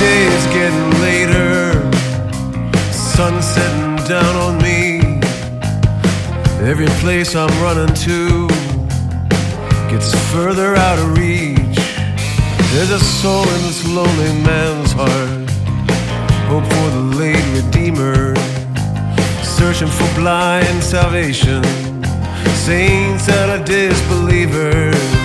day is getting later, sun setting down on me. Every place I'm running to gets further out of reach. There's a soul in this lonely man's heart, hope for the late Redeemer, searching for blind salvation, saints and a disbeliever.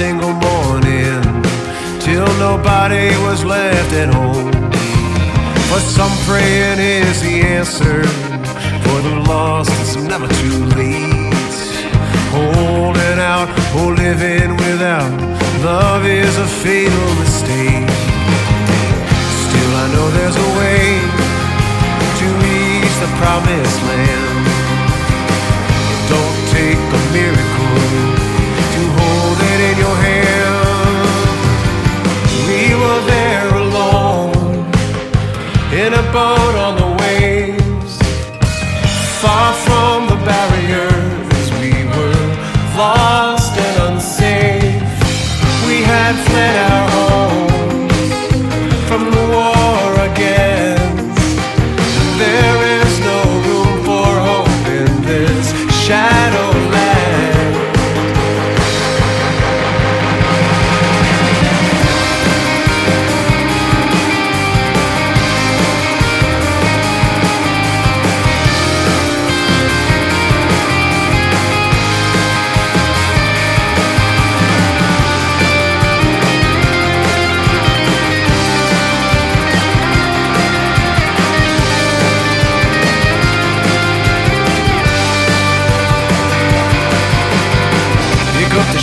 Single morning till nobody was left at home. But some praying is the answer for the lost. It's never too late. Holding out or living without love is a fatal mistake. Still, I know there's a way to reach the promised land.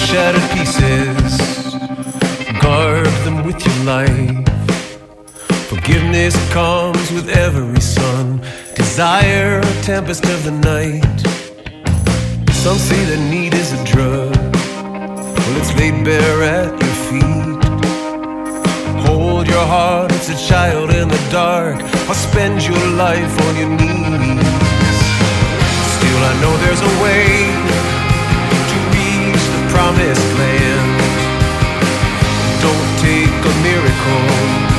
Shattered pieces, guard them with your life. Forgiveness comes with every sun, desire, a tempest of the night. Some say that need is a drug, well, it's laid bare at your feet. Hold your heart, it's a child in the dark, or spend your life on your knees. Still, I know there's a way promised land. Don't take a miracle.